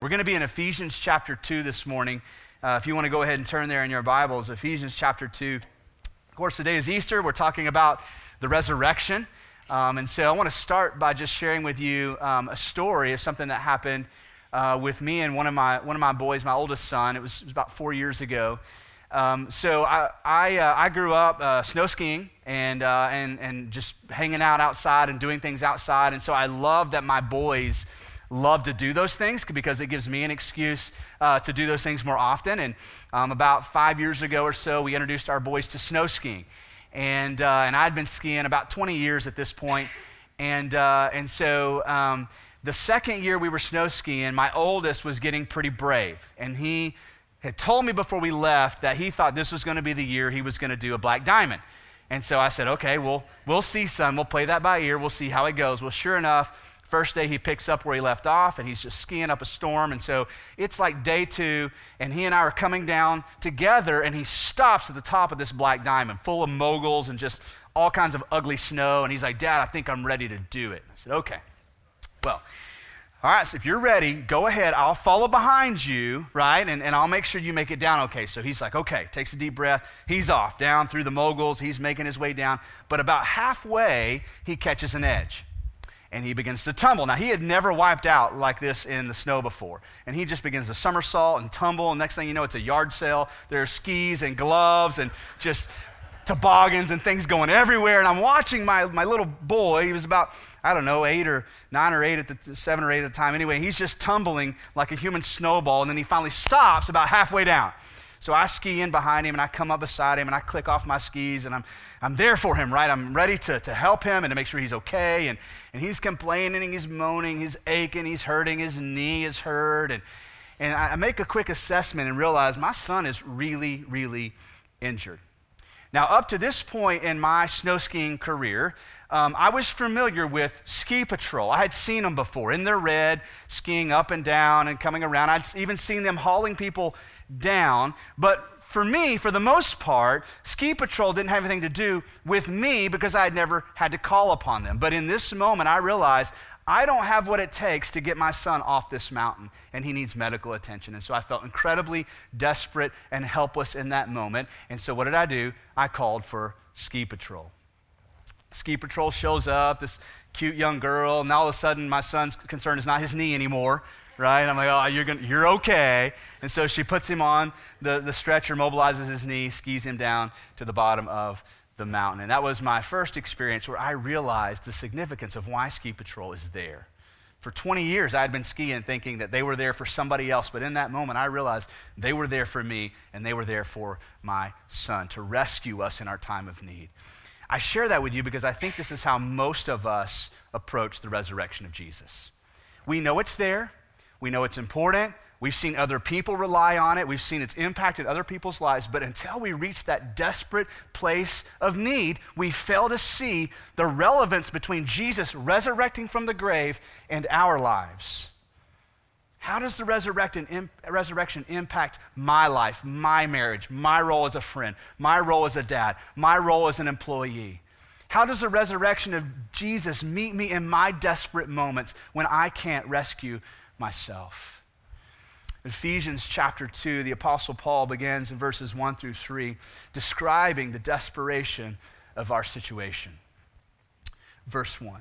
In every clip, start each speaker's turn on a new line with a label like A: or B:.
A: We're going to be in Ephesians chapter 2 this morning. Uh, if you want to go ahead and turn there in your Bibles, Ephesians chapter 2. Of course, today is Easter. We're talking about the resurrection. Um, and so I want to start by just sharing with you um, a story of something that happened uh, with me and one of, my, one of my boys, my oldest son. It was, it was about four years ago. Um, so I, I, uh, I, grew up uh, snow skiing and, uh, and, and just hanging out outside and doing things outside. And so I love that my boys love to do those things because it gives me an excuse uh, to do those things more often. And um, about five years ago or so, we introduced our boys to snow skiing. And, uh, and I'd been skiing about 20 years at this point. And, uh, and so um, the second year we were snow skiing, my oldest was getting pretty brave. And he had told me before we left that he thought this was going to be the year he was going to do a black diamond. And so I said, okay, well, we'll see, son. We'll play that by ear. We'll see how it goes. Well, sure enough, First day, he picks up where he left off, and he's just skiing up a storm. And so it's like day two, and he and I are coming down together, and he stops at the top of this black diamond, full of moguls and just all kinds of ugly snow. And he's like, Dad, I think I'm ready to do it. I said, Okay. Well, all right, so if you're ready, go ahead. I'll follow behind you, right? And, and I'll make sure you make it down okay. So he's like, okay, takes a deep breath. He's off, down through the moguls. He's making his way down. But about halfway, he catches an edge and he begins to tumble. Now, he had never wiped out like this in the snow before. And he just begins to somersault and tumble. And next thing you know, it's a yard sale. There are skis and gloves and just toboggans and things going everywhere. And I'm watching my, my little boy. He was about, I don't know, eight or nine or eight at the seven or eight at the time. Anyway, he's just tumbling like a human snowball. And then he finally stops about halfway down. So I ski in behind him and I come up beside him and I click off my skis and I'm, I'm there for him, right? I'm ready to, to help him and to make sure he's okay. And, and he's complaining, he's moaning, he's aching, he's hurting, his knee is hurt. And, and I make a quick assessment and realize my son is really, really injured. Now, up to this point in my snow skiing career, um, I was familiar with ski patrol. I had seen them before in their red, skiing up and down and coming around. I'd even seen them hauling people down. But for me, for the most part, ski patrol didn't have anything to do with me because I had never had to call upon them. But in this moment, I realized I don't have what it takes to get my son off this mountain, and he needs medical attention. And so I felt incredibly desperate and helpless in that moment. And so what did I do? I called for ski patrol. Ski patrol shows up, this cute young girl, and all of a sudden my son's concern is not his knee anymore, right? I'm like, oh, you're, gonna, you're okay. And so she puts him on the, the stretcher, mobilizes his knee, skis him down to the bottom of the mountain. And that was my first experience where I realized the significance of why Ski Patrol is there. For 20 years, I had been skiing thinking that they were there for somebody else, but in that moment, I realized they were there for me and they were there for my son to rescue us in our time of need. I share that with you because I think this is how most of us approach the resurrection of Jesus. We know it's there, we know it's important. We've seen other people rely on it. We've seen its impact in other people's lives. But until we reach that desperate place of need, we fail to see the relevance between Jesus resurrecting from the grave and our lives. How does the resurrection impact my life, my marriage, my role as a friend, my role as a dad, my role as an employee? How does the resurrection of Jesus meet me in my desperate moments when I can't rescue myself. Ephesians chapter 2, the Apostle Paul begins in verses 1 through 3, describing the desperation of our situation. Verse 1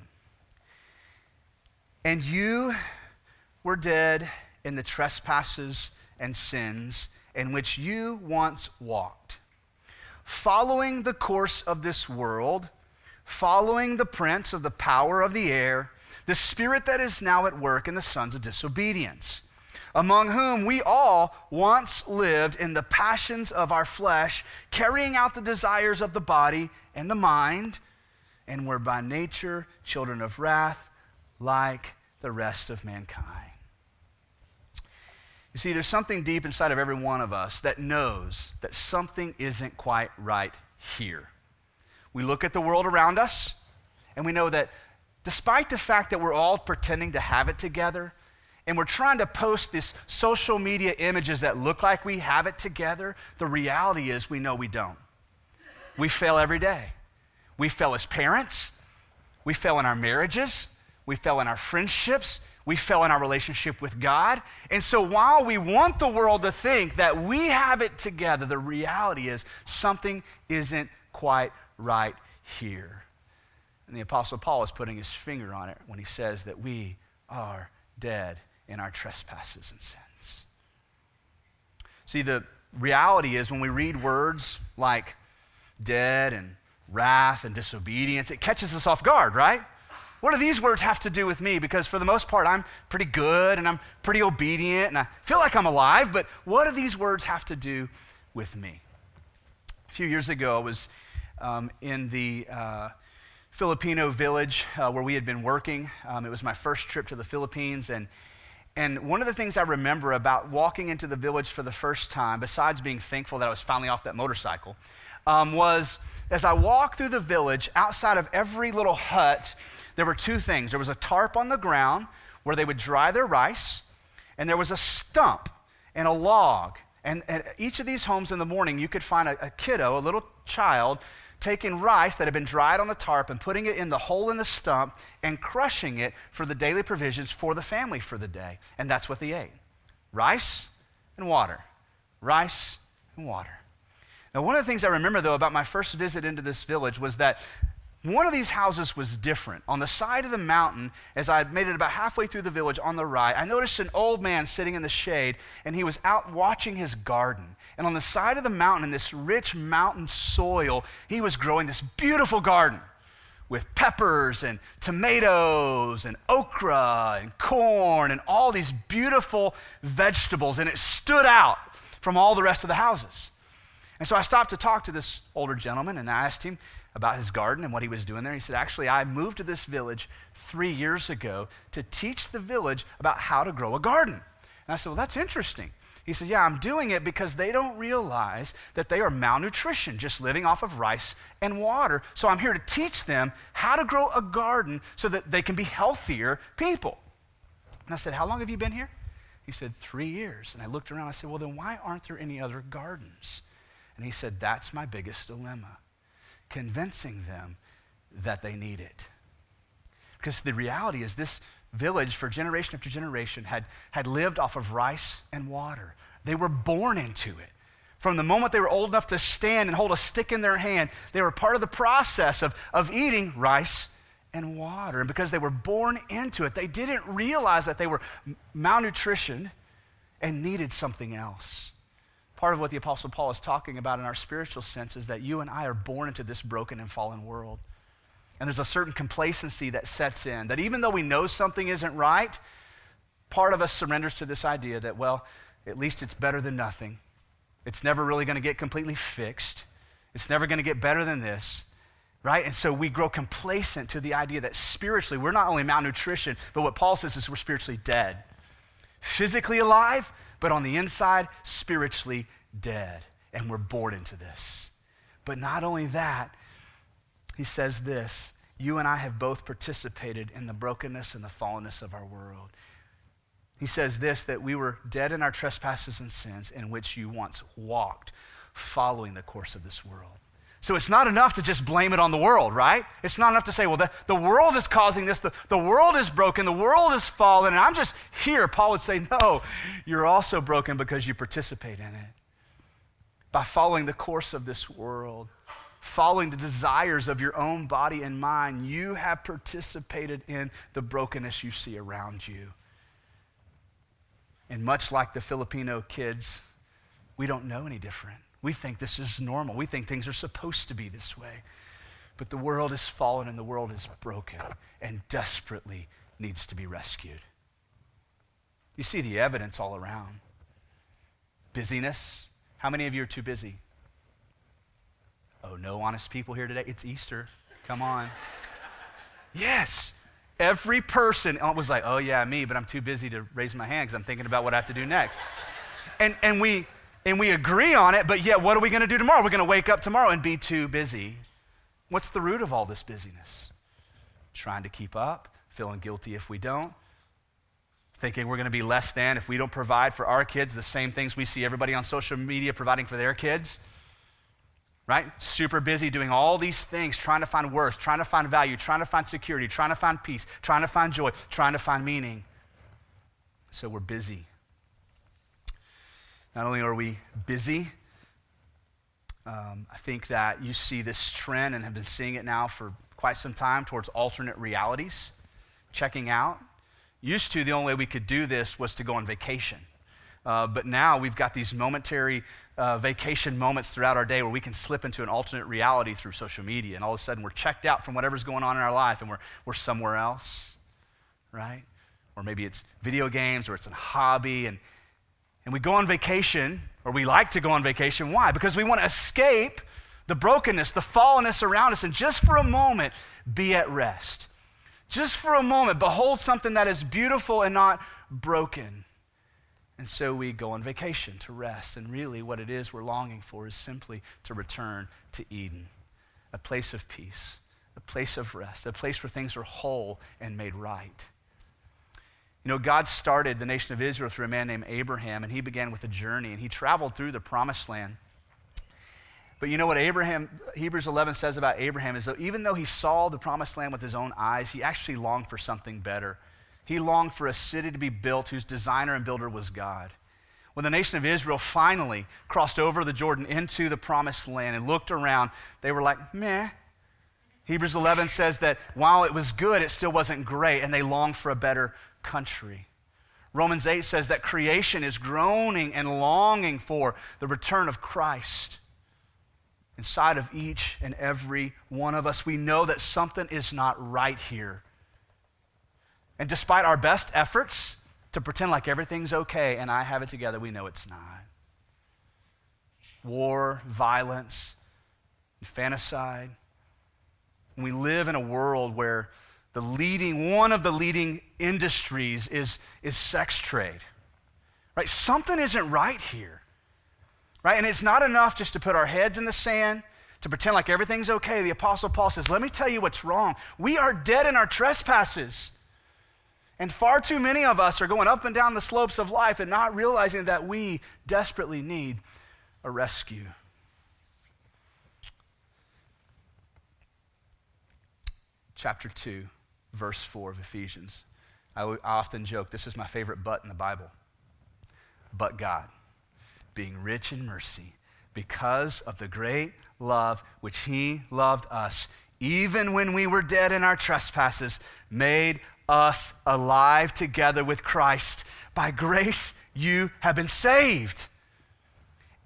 A: And you were dead in the trespasses and sins in which you once walked, following the course of this world, following the prince of the power of the air the spirit that is now at work in the sons of disobedience, among whom we all once lived in the passions of our flesh, carrying out the desires of the body and the mind, and were by nature children of wrath like the rest of mankind. You see, there's something deep inside of every one of us that knows that something isn't quite right here. We look at the world around us and we know that despite the fact that we're all pretending to have it together and we're trying to post these social media images that look like we have it together, the reality is we know we don't. We fail every day. We fail as parents, we fail in our marriages, we fail in our friendships, we fell in our relationship with God. And so while we want the world to think that we have it together, the reality is something isn't quite right here. And the Apostle Paul is putting his finger on it when he says that we are dead in our trespasses and sins. See, the reality is when we read words like dead and wrath and disobedience, it catches us off guard, right? What do these words have to do with me? Because for the most part, I'm pretty good and I'm pretty obedient and I feel like I'm alive, but what do these words have to do with me? A few years ago, I was um, in the uh, Filipino village uh, where we had been working. Um, it was my first trip to the Philippines, and and one of the things I remember about walking into the village for the first time, besides being thankful that I was finally off that motorcycle, um, was as I walked through the village, outside of every little hut, there were two things. There was a tarp on the ground where they would dry their rice, and there was a stump and a log. And at each of these homes in the morning, you could find a, a kiddo, a little child, taking rice that had been dried on the tarp and putting it in the hole in the stump and crushing it for the daily provisions for the family for the day. And that's what they ate rice and water. Rice and water. Now, one of the things I remember, though, about my first visit into this village was that one of these houses was different. On the side of the mountain, as I had made it about halfway through the village on the right, I noticed an old man sitting in the shade, and he was out watching his garden. And on the side of the mountain, in this rich mountain soil, he was growing this beautiful garden with peppers and tomatoes and okra and corn and all these beautiful vegetables. And it stood out from all the rest of the houses. And so I stopped to talk to this older gentleman and I asked him about his garden and what he was doing there. He said, Actually, I moved to this village three years ago to teach the village about how to grow a garden. And I said, Well, that's interesting. He said, Yeah, I'm doing it because they don't realize that they are malnutrition, just living off of rice and water. So I'm here to teach them how to grow a garden so that they can be healthier people. And I said, How long have you been here? He said, Three years. And I looked around. I said, Well, then why aren't there any other gardens? And he said, That's my biggest dilemma, convincing them that they need it. Because the reality is, this village for generation after generation had, had lived off of rice and water. They were born into it. From the moment they were old enough to stand and hold a stick in their hand, they were part of the process of, of eating rice and water. And because they were born into it, they didn't realize that they were malnutrition and needed something else. Part of what the Apostle Paul is talking about in our spiritual sense is that you and I are born into this broken and fallen world. And there's a certain complacency that sets in that even though we know something isn't right, part of us surrenders to this idea that, well, at least it's better than nothing. It's never really going to get completely fixed. It's never going to get better than this, right? And so we grow complacent to the idea that spiritually we're not only malnutrition, but what Paul says is we're spiritually dead. Physically alive, but on the inside, spiritually dead. And we're bored into this. But not only that, he says this You and I have both participated in the brokenness and the fallenness of our world. He says this that we were dead in our trespasses and sins in which you once walked, following the course of this world. So it's not enough to just blame it on the world, right? It's not enough to say, well, the, the world is causing this, the, the world is broken, the world is fallen, and I'm just here. Paul would say, no, you're also broken because you participate in it. By following the course of this world, following the desires of your own body and mind, you have participated in the brokenness you see around you. And much like the Filipino kids, we don't know any different. We think this is normal. We think things are supposed to be this way. But the world is fallen and the world is broken and desperately needs to be rescued. You see the evidence all around. Busyness. How many of you are too busy? Oh, no honest people here today? It's Easter. Come on. yes. Every person was like, oh, yeah, me, but I'm too busy to raise my hand because I'm thinking about what I have to do next. And, and, we, and we agree on it, but yet, what are we going to do tomorrow? We're going to wake up tomorrow and be too busy. What's the root of all this busyness? Trying to keep up, feeling guilty if we don't, thinking we're going to be less than if we don't provide for our kids the same things we see everybody on social media providing for their kids right? Super busy doing all these things, trying to find worth, trying to find value, trying to find security, trying to find peace, trying to find joy, trying to find meaning. So we're busy. Not only are we busy, um, I think that you see this trend and have been seeing it now for quite some time towards alternate realities, checking out. Used to, the only way we could do this was to go on vacation. Uh, but now we've got these momentary uh, vacation moments throughout our day where we can slip into an alternate reality through social media. And all of a sudden, we're checked out from whatever's going on in our life and we're, we're somewhere else, right? Or maybe it's video games or it's a hobby. And, and we go on vacation, or we like to go on vacation. Why? Because we want to escape the brokenness, the fallenness around us, and just for a moment, be at rest. Just for a moment, behold something that is beautiful and not broken. And so we go on vacation to rest. And really, what it is we're longing for is simply to return to Eden, a place of peace, a place of rest, a place where things are whole and made right. You know, God started the nation of Israel through a man named Abraham, and he began with a journey, and he traveled through the promised land. But you know what Abraham, Hebrews 11 says about Abraham is that even though he saw the promised land with his own eyes, he actually longed for something better. He longed for a city to be built whose designer and builder was God. When the nation of Israel finally crossed over the Jordan into the promised land and looked around, they were like, meh. Hebrews 11 says that while it was good, it still wasn't great, and they longed for a better country. Romans 8 says that creation is groaning and longing for the return of Christ. Inside of each and every one of us, we know that something is not right here. And despite our best efforts to pretend like everything's okay and I have it together, we know it's not. War, violence, infanticide. we live in a world where the leading, one of the leading industries is, is sex trade. Right? Something isn't right here. Right? And it's not enough just to put our heads in the sand to pretend like everything's okay. The Apostle Paul says, Let me tell you what's wrong. We are dead in our trespasses. And far too many of us are going up and down the slopes of life and not realizing that we desperately need a rescue. Chapter 2, verse 4 of Ephesians. I often joke this is my favorite but in the Bible. But God, being rich in mercy, because of the great love which He loved us, even when we were dead in our trespasses, made us alive together with Christ. By grace, you have been saved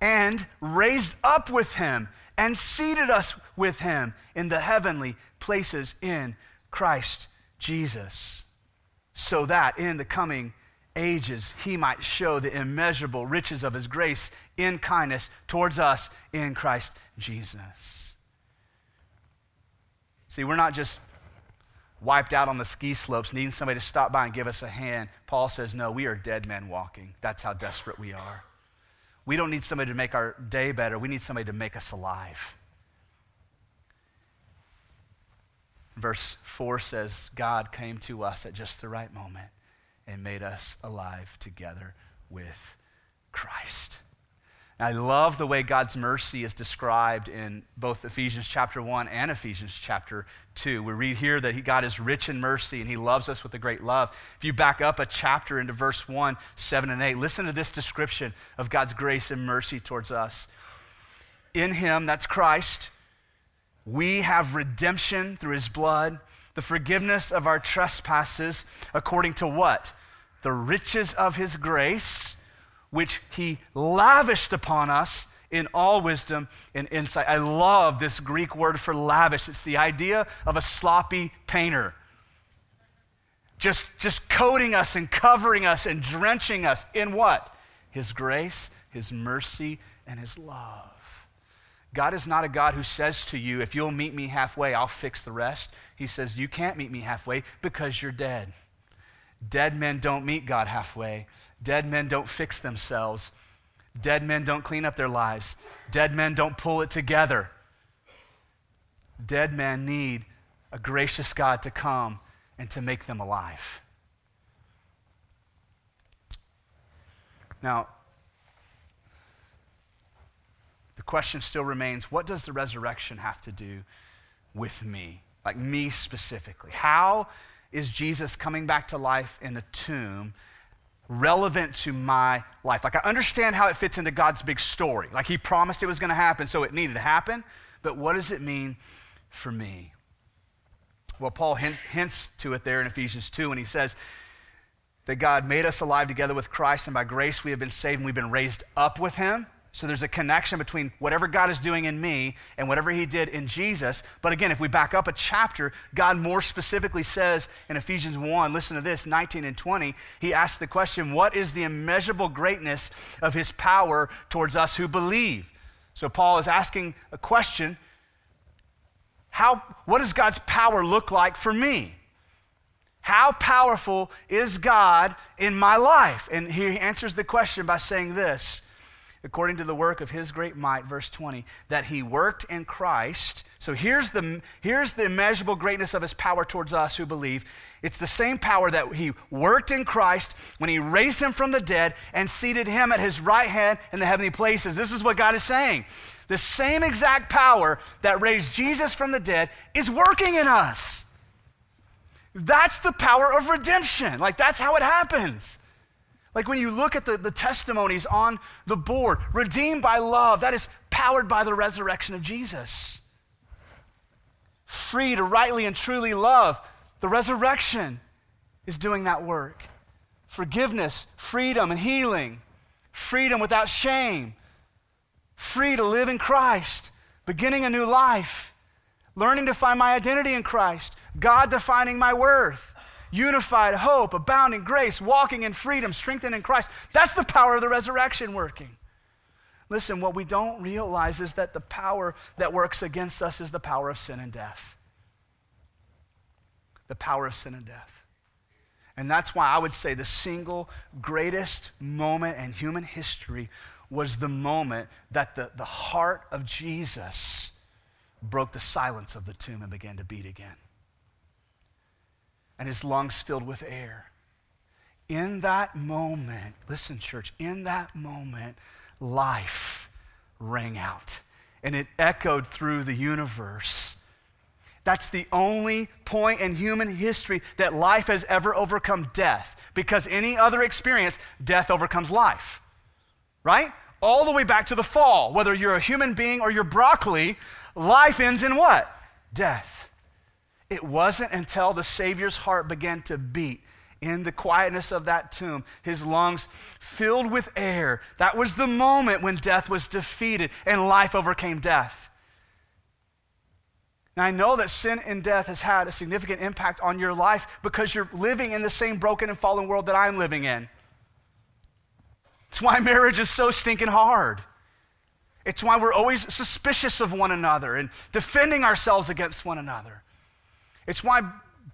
A: and raised up with him and seated us with him in the heavenly places in Christ Jesus, so that in the coming ages he might show the immeasurable riches of his grace in kindness towards us in Christ Jesus. See, we're not just wiped out on the ski slopes, needing somebody to stop by and give us a hand. Paul says, No, we are dead men walking. That's how desperate we are. We don't need somebody to make our day better, we need somebody to make us alive. Verse 4 says, God came to us at just the right moment and made us alive together with Christ. I love the way God's mercy is described in both Ephesians chapter 1 and Ephesians chapter 2. We read here that God is rich in mercy and he loves us with a great love. If you back up a chapter into verse 1, 7, and 8, listen to this description of God's grace and mercy towards us. In him, that's Christ, we have redemption through his blood, the forgiveness of our trespasses, according to what? The riches of his grace which he lavished upon us in all wisdom and insight. I love this Greek word for lavish. It's the idea of a sloppy painter. Just, just coating us and covering us and drenching us in what? His grace, His mercy, and His love. God is not a God who says to you, if you'll meet me halfway, I'll fix the rest. He says, you can't meet me halfway because you're dead. Dead men don't meet God halfway. Dead men don't fix themselves. Dead men don't clean up their lives. Dead men don't pull it together. Dead men need a gracious God to come and to make them alive. Now, the question still remains what does the resurrection have to do with me? Like me specifically. How is Jesus coming back to life in the tomb relevant to my life. Like I understand how it fits into God's big story. Like He promised it was going to happen, so it needed to happen. But what does it mean for me? Well, Paul hints to it there in Ephesians 2 when he says that God made us alive together with Christ, and by grace we have been saved and we've been raised up with Him. So there's a connection between whatever God is doing in me and whatever he did in Jesus. But again, if we back up a chapter, God more specifically says in Ephesians 1, listen to this, 19 and 20, he asks the question, What is the immeasurable greatness of his power towards us who believe? So Paul is asking a question how, What does God's power look like for me? How powerful is God in my life? And he answers the question by saying this according to the work of his great might, verse 20, that he worked in Christ. So here's the, here's the immeasurable greatness of his power towards us who believe. It's the same power that he worked in Christ when he raised him from the dead and seated him at his right hand in the heavenly places. This is what God is saying. The same exact power that raised Jesus from the dead is working in us. That's the power of redemption. Like, that's how it happens. Like when you look at the, the testimonies on the board, redeemed by love, that is powered by the resurrection of Jesus. Free to rightly and truly love, the resurrection is doing that work. Forgiveness, freedom, and healing, freedom without shame, free to live in Christ, beginning a new life, learning to find my identity in Christ, God defining my worth unified hope, abounding grace, walking in freedom, strengthened in Christ. That's the power of the resurrection working. Listen, what we don't realize is that the power that works against us is the power of sin and death. The power of sin and death. And that's why I would say the single greatest moment in human history was the moment that the, the heart of Jesus broke the silence of the tomb and began to beat again and his lungs filled with air. In that moment, listen, church, in that moment, life rang out and it echoed through the universe. That's the only point in human history that life has ever overcome death because any other experience, death overcomes life. Right? All the way back to the fall. Whether you're a human being or you're broccoli, life ends in what? Death. It wasn't until the Savior's heart began to beat in the quietness of that tomb, his lungs filled with air. That was the moment when death was defeated and life overcame death. Now, I know that sin and death has had a significant impact on your life because you're living in the same broken and fallen world that I'm living in. It's why marriage is so stinking hard. It's why we're always suspicious of one another and defending ourselves against one another. It's why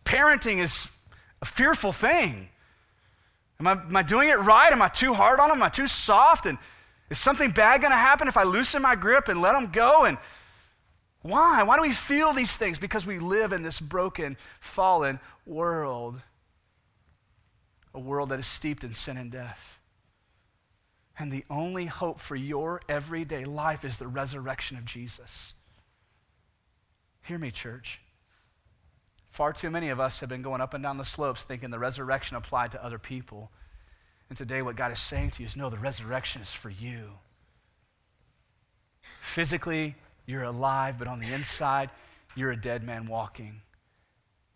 A: parenting is a fearful thing. Am I, am I doing it right? Am I too hard on them? Am I too soft? And is something bad going to happen if I loosen my grip and let them go? And why? Why do we feel these things? Because we live in this broken, fallen world. A world that is steeped in sin and death. And the only hope for your everyday life is the resurrection of Jesus. Hear me, church. Far too many of us have been going up and down the slopes thinking the resurrection applied to other people. And today, what God is saying to you is no, the resurrection is for you. Physically, you're alive, but on the inside, you're a dead man walking.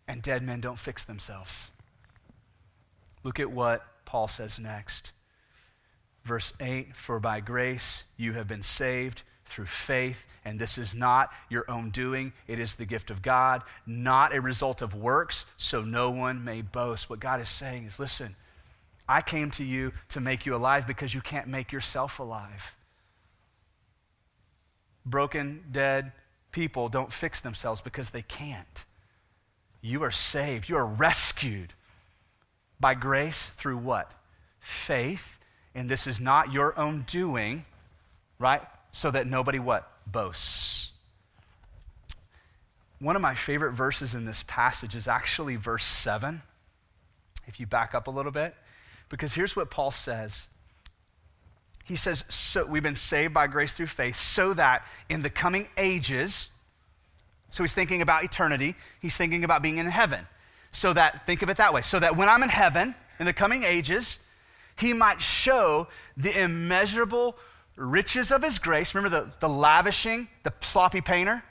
A: And dead men don't fix themselves. Look at what Paul says next. Verse 8 For by grace you have been saved through faith, and this is not your own doing. It is the gift of God, not a result of works, so no one may boast. What God is saying is listen, I came to you to make you alive because you can't make yourself alive. Broken, dead people don't fix themselves because they can't. You are saved, you are rescued by grace through what? Faith. And this is not your own doing, right? So that nobody what? Boasts. One of my favorite verses in this passage is actually verse 7, if you back up a little bit, because here's what Paul says. He says, so we've been saved by grace through faith, so that in the coming ages, so he's thinking about eternity, he's thinking about being in heaven. So that, think of it that way, so that when I'm in heaven, in the coming ages, he might show the immeasurable riches of his grace. Remember the, the lavishing, the sloppy painter?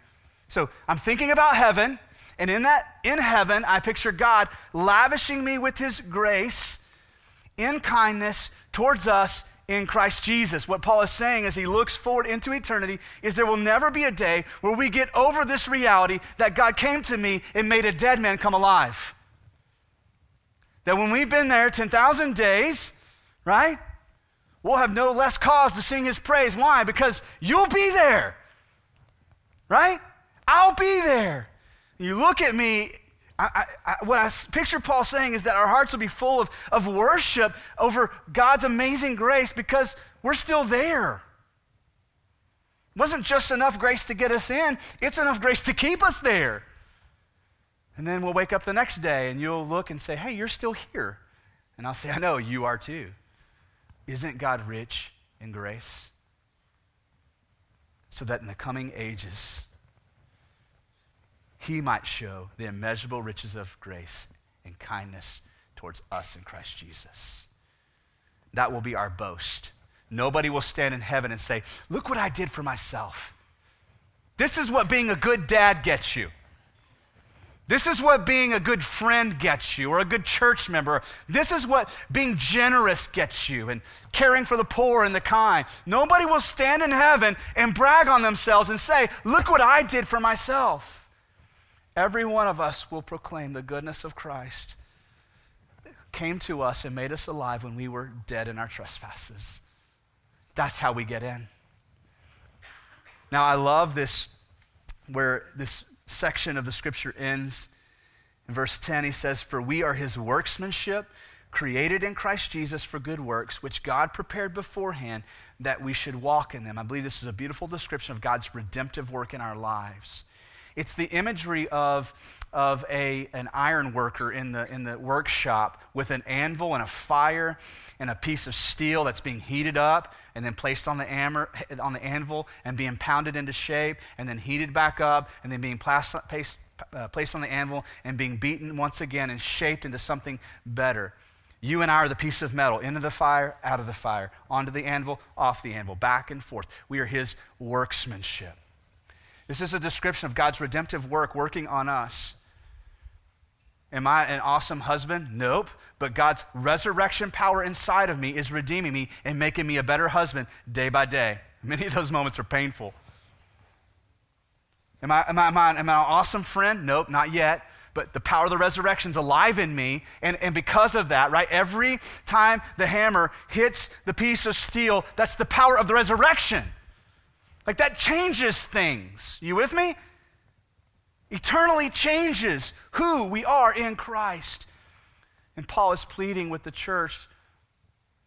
A: So I'm thinking about heaven, and in that, in heaven, I picture God lavishing me with his grace in kindness towards us in Christ Jesus. What Paul is saying as he looks forward into eternity is there will never be a day where we get over this reality that God came to me and made a dead man come alive. That when we've been there 10,000 days, right? We'll have no less cause to sing his praise. Why? Because you'll be there, right? I'll be there. You look at me, I, I, what I picture Paul saying is that our hearts will be full of, of worship over God's amazing grace because we're still there. It wasn't just enough grace to get us in, it's enough grace to keep us there. And then we'll wake up the next day and you'll look and say, hey, you're still here. And I'll say, I know, you are too. Isn't God rich in grace? So that in the coming ages, he might show the immeasurable riches of grace and kindness towards us in Christ Jesus. That will be our boast. Nobody will stand in heaven and say, Look what I did for myself. This is what being a good dad gets you. This is what being a good friend gets you, or a good church member. This is what being generous gets you, and caring for the poor and the kind. Nobody will stand in heaven and brag on themselves and say, Look what I did for myself. Every one of us will proclaim the goodness of Christ. Came to us and made us alive when we were dead in our trespasses. That's how we get in. Now, I love this, where this section of the scripture ends. In verse 10, he says, For we are his workmanship, created in Christ Jesus for good works, which God prepared beforehand that we should walk in them. I believe this is a beautiful description of God's redemptive work in our lives. It's the imagery of, of a, an iron worker in the, in the workshop with an anvil and a fire and a piece of steel that's being heated up and then placed on the, hammer, on the anvil and being pounded into shape and then heated back up and then being placed, placed, uh, placed on the anvil and being beaten once again and shaped into something better. You and I are the piece of metal, into the fire, out of the fire, onto the anvil, off the anvil, back and forth. We are his workmanship. This is a description of God's redemptive work working on us. Am I an awesome husband? Nope but God's resurrection power inside of me is redeeming me and making me a better husband day by day. Many of those moments are painful. Am I, am I, am I, am I an awesome friend? Nope, not yet. But the power of the resurrection is alive in me. And, and because of that, right, every time the hammer hits the piece of steel, that's the power of the resurrection. Like that changes things. You with me? Eternally changes who we are in Christ. And Paul is pleading with the church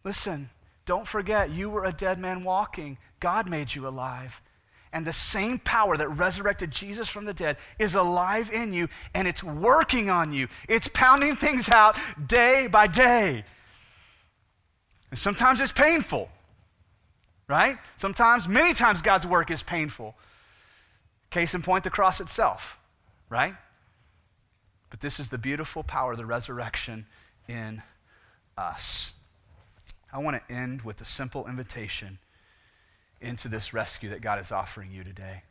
A: listen, don't forget, you were a dead man walking. God made you alive. And the same power that resurrected Jesus from the dead is alive in you, and it's working on you. It's pounding things out day by day. And sometimes it's painful, right? Sometimes, many times, God's work is painful. Case in point, the cross itself, right? But this is the beautiful power of the resurrection in us. I want to end with a simple invitation into this rescue that God is offering you today.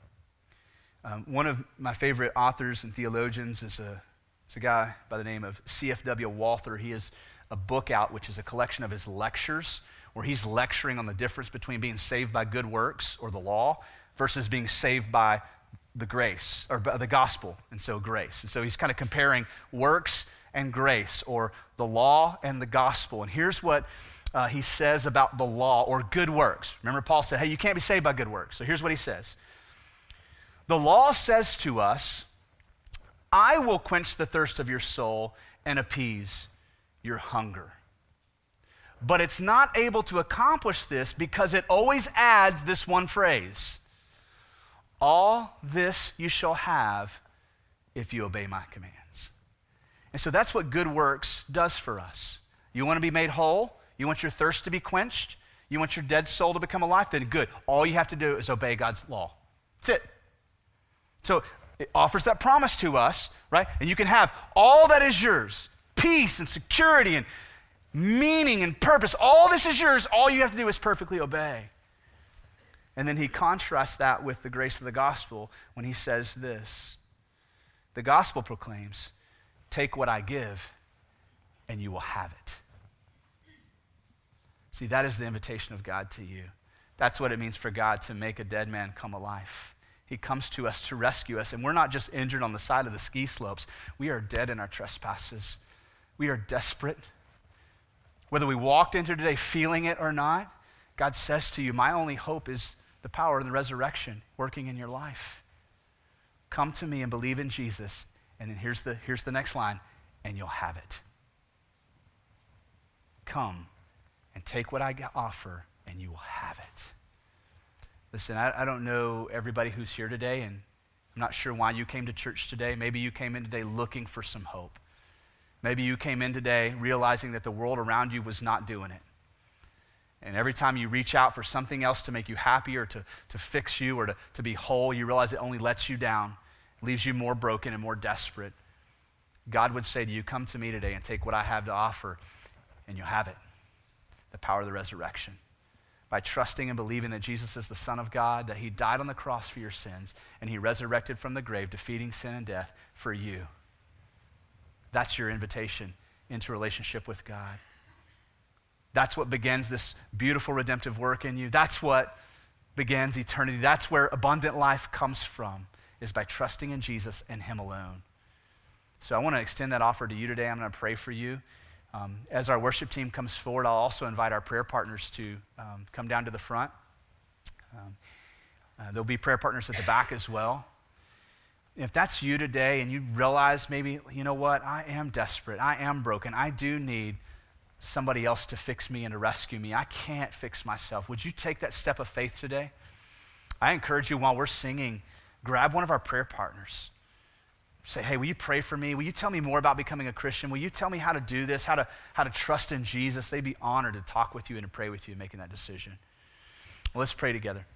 A: Um, one of my favorite authors and theologians is a, is a guy by the name of C.F.W. Walther. He has a book out, which is a collection of his lectures, where he's lecturing on the difference between being saved by good works or the law versus being saved by the grace or the gospel, and so grace. And so he's kind of comparing works and grace, or the law and the gospel. And here's what uh, he says about the law or good works. Remember, Paul said, hey, you can't be saved by good works. So here's what he says The law says to us, I will quench the thirst of your soul and appease your hunger. But it's not able to accomplish this because it always adds this one phrase All this you shall have if you obey my commands. And so that's what good works does for us. You want to be made whole? You want your thirst to be quenched? You want your dead soul to become alive? Then good. All you have to do is obey God's law. That's it. So it offers that promise to us, right? And you can have all that is yours peace and security and meaning and purpose. All this is yours. All you have to do is perfectly obey. And then he contrasts that with the grace of the gospel when he says this The gospel proclaims, Take what I give, and you will have it. See, that is the invitation of God to you. That's what it means for God to make a dead man come alive. He comes to us to rescue us, and we're not just injured on the side of the ski slopes. We are dead in our trespasses. We are desperate. Whether we walked into today feeling it or not, God says to you, My only hope is the power of the resurrection working in your life. Come to me and believe in Jesus. And then here's the, here's the next line, and you'll have it. Come and take what I offer, and you will have it. Listen, I, I don't know everybody who's here today, and I'm not sure why you came to church today. Maybe you came in today looking for some hope. Maybe you came in today realizing that the world around you was not doing it. And every time you reach out for something else to make you happy or to, to fix you or to, to be whole, you realize it only lets you down, leaves you more broken and more desperate. God would say to you, Come to me today and take what I have to offer, and you'll have it the power of the resurrection. By trusting and believing that Jesus is the Son of God, that He died on the cross for your sins, and He resurrected from the grave, defeating sin and death for you. That's your invitation into relationship with God. That's what begins this beautiful redemptive work in you. That's what begins eternity. That's where abundant life comes from, is by trusting in Jesus and Him alone. So I want to extend that offer to you today. I'm going to pray for you. Um, as our worship team comes forward, I'll also invite our prayer partners to um, come down to the front. Um, uh, there'll be prayer partners at the back as well. If that's you today and you realize maybe, you know what, I am desperate, I am broken, I do need somebody else to fix me and to rescue me. I can't fix myself. Would you take that step of faith today? I encourage you while we're singing, grab one of our prayer partners. Say, hey, will you pray for me? Will you tell me more about becoming a Christian? Will you tell me how to do this, how to, how to trust in Jesus? They'd be honored to talk with you and to pray with you in making that decision. Well, let's pray together.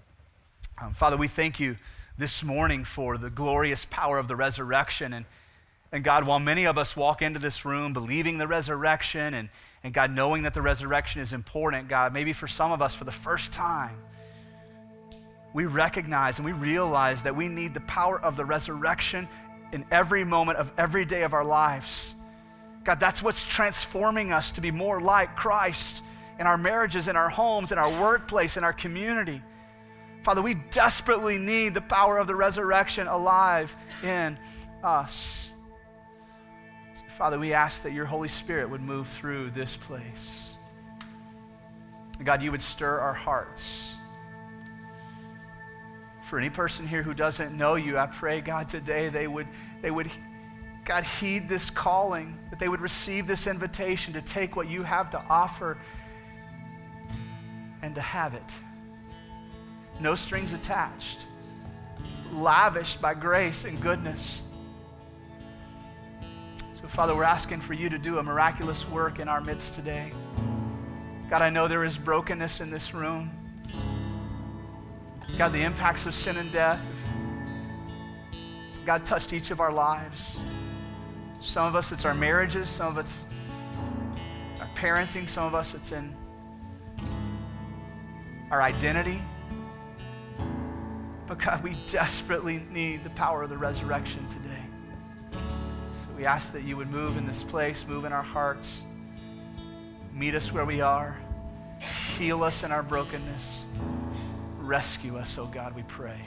A: Um, Father, we thank you this morning for the glorious power of the resurrection. And, and God, while many of us walk into this room believing the resurrection and, and God, knowing that the resurrection is important, God, maybe for some of us for the first time, we recognize and we realize that we need the power of the resurrection in every moment of every day of our lives. God, that's what's transforming us to be more like Christ in our marriages, in our homes, in our workplace, in our community. Father, we desperately need the power of the resurrection alive in us. Father, we ask that your Holy Spirit would move through this place. God, you would stir our hearts. For any person here who doesn't know you, I pray, God, today they would, they would, God, heed this calling, that they would receive this invitation to take what you have to offer and to have it. No strings attached, lavished by grace and goodness. So, Father, we're asking for you to do a miraculous work in our midst today. God, I know there is brokenness in this room. God, the impacts of sin and death, God touched each of our lives. Some of us, it's our marriages. Some of it's our parenting. Some of us, it's in our identity. But God, we desperately need the power of the resurrection today. So we ask that you would move in this place, move in our hearts, meet us where we are, heal us in our brokenness, rescue us, oh God, we pray.